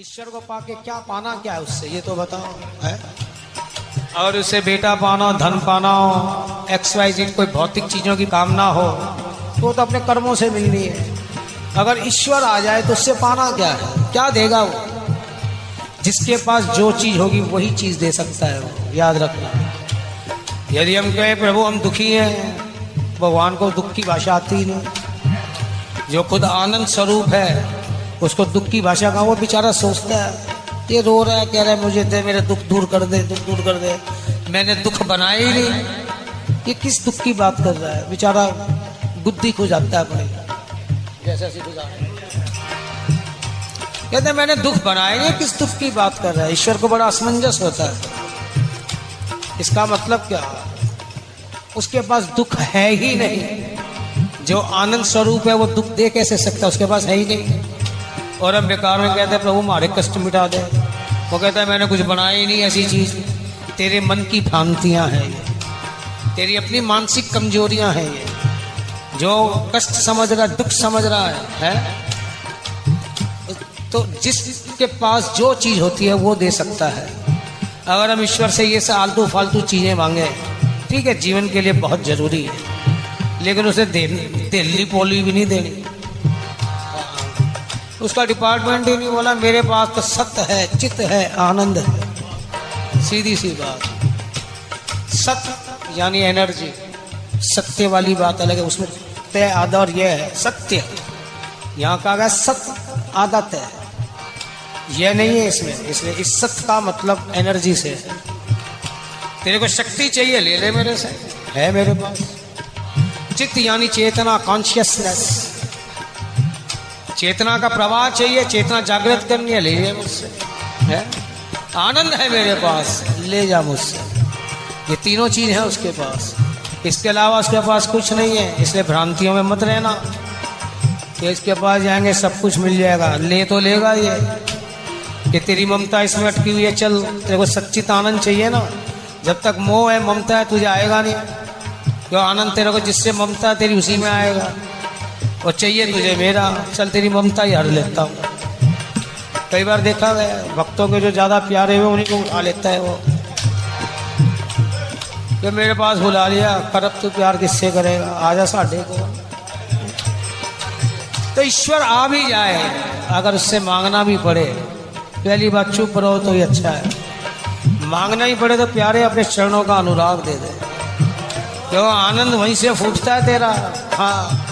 ईश्वर को पाके क्या पाना क्या है उससे? ये तो बताओ। है? और उसे बेटा पाना धन पाना हो एक्स वाई जेड कोई भौतिक चीज़ों की कामना हो तो वो तो अपने कर्मों से मिलनी है। अगर ईश्वर आ जाए तो उससे पाना क्या है? क्या देगा वो? जिसके पास जो चीज़ होगी वही चीज़ दे सकता है वो। याद रखना। यदि हम कहें प्रभु हम दुखी हैं। भगवान को दुख की भाषा आती नहीं। जो खुद आनंद स्वरूप है उसको दुख की भाषा का वो बेचारा सोचता है, ये रो रहा है, कह रहा है मुझे दे, मेरे दुख दूर कर दे, दुख दूर कर दे। मैंने दुख बनाया ही नहीं। ये किस दुख की बात कर रहा है? बेचारा बुद्धि खो जाता है अपने। जैसे कहते मैंने दुख बनाया नहीं किस दुख की बात कर रहा है? ईश्वर को बड़ा असमंजस होता है। इसका मतलब क्या उसके पास दुख है ही नहीं। जो आनंद स्वरूप है, वो दुख दे कैसे सकता उसके पास है ही नहीं। और हम बेकार में कहते हैं प्रभु हमारे कष्ट मिटा दे। वो कहता है मैंने कुछ बनाया ही नहीं ऐसी चीज़। तेरे मन की भ्रांतियाँ हैं ये। तेरी अपनी मानसिक कमजोरियाँ हैं ये। जो कष्ट समझ रहा दुख समझ रहा है, है? तो जिसके पास जो चीज़ होती है वो दे सकता है। अगर हम ईश्वर से ये आलतू फालतू चीज़ें मांगे ठीक है जीवन के लिए बहुत ज़रूरी है। लेकिन उसे दिल्ली पोली भी नहीं देनी। उसका डिपार्टमेंट ही नहीं बोला, मेरे पास तो सत्य है, चित्त है, आनंद है। सीधी सी बात। सत्य यानी एनर्जी सत्य वाली बात अलग है, उसमें तय आधा और यह है, सत्य। यहाँ कहा गया सत्य आदत है। यह नहीं है इसमें इसलिए इस सत्य का मतलब एनर्जी से है। तेरे को शक्ति चाहिए, ले ले मेरे से। है मेरे पास। चित्त यानी चेतना कॉन्शियसनेस चेतना का प्रवाह चाहिए, चेतना जागृत करनी है, ले ले मुझसे। है? आनंद है मेरे पास, ले जा मुझसे। ये तीनों चीज़ है उसके पास। इसके अलावा उसके पास कुछ नहीं है, इसलिए भ्रांतियों में मत रहना। कि इसके पास जाएँगे, सब कुछ मिल जाएगा। ले तो लेगा ये। कि तेरी ममता इसमें अटकी हुई है, चल। तेरे को सच्चित आनंद चाहिए ना। जब तक मोह है, ममता है, तुझे आएगा नहीं। क्यों? आनंद तेरे को जिससे ममता तेरी उसी में आएगा। और चाहिए तुझे मेरा। चल, तेरी ममता ही हर लेता हूँ। कई बार देखा गया भक्तों के जो ज़्यादा प्यारे हुए उन्हीं को उठा लेता है वो। कि मेरे पास बुला लिया, करब तो प्यार किससे करेगा? आजा साढ़े को। तो ईश्वर आ भी जाए, अगर उससे मांगना भी पड़े। पहली बात, चुप रहो तो ही अच्छा है। मांगना ही पड़े तो प्यारे अपने चरणों का अनुराग दे दे। क्यों? आनंद वहीं से फूटता है तेरा। हाँ।